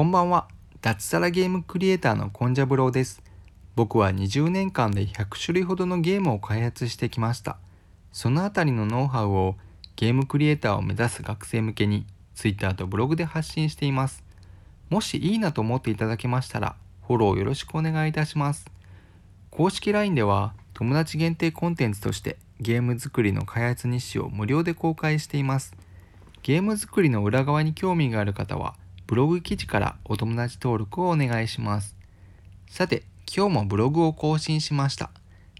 こんばんは。脱サラゲームクリエイターのコンジャブローです。僕は20年間で100種類ほどのゲームを開発してきました。そのあたりのノウハウをゲームクリエイターを目指す学生向けに Twitter とブログで発信しています。もしいいなと思っていただけましたら、フォローよろしくお願いいたします。公式 LINE では友達限定コンテンツとしてゲーム作りの開発日誌を無料で公開しています。ゲーム作りの裏側に興味がある方はブログ記事からお友達登録をお願いします。さて、今日もブログを更新しました。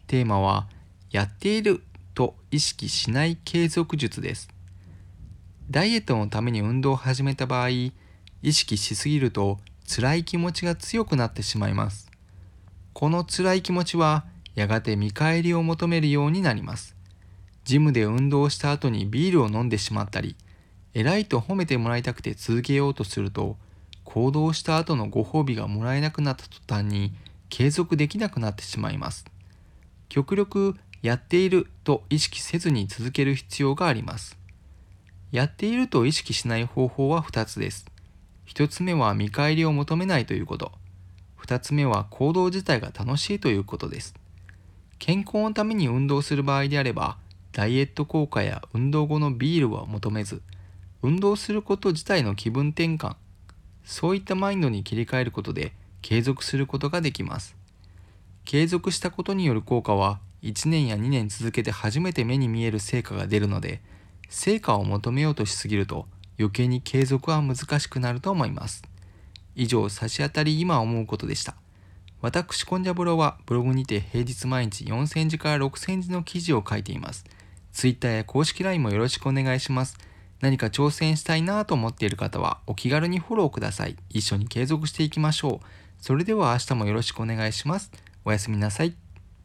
テーマは、やっていると意識しない継続術です。ダイエットのために運動を始めた場合、意識しすぎると辛い気持ちが強くなってしまいます。この辛い気持ちはやがて見返りを求めるようになります。ジムで運動した後にビールを飲んでしまったり、偉いと褒めてもらいたくて続けようとすると行動した後のご褒美がもらえなくなった途端に継続できなくなってしまいます。極力やっていると意識せずに続ける必要があります。やっていると意識しない方法は2つです。1つ目は見返りを求めないということ。2つ目は行動自体が楽しいということです。健康のために運動する場合であればダイエット効果や運動後のビールは求めず運動すること自体の気分転換そういったマインドに切り替えることで継続することができます。継続したことによる効果は1年や2年続けて初めて目に見える成果が出るので成果を求めようとしすぎると余計に継続は難しくなると思います。以上差し当たり今思うことでした。私コンジャブロはブログにて平日毎日4000字から6000字の記事を書いています。Twitter や公式 LINE もよろしくお願いします。何か挑戦したいなと思っている方はお気軽にフォローください。一緒に継続していきましょう。それでは明日もよろしくお願いします。おやすみなさい。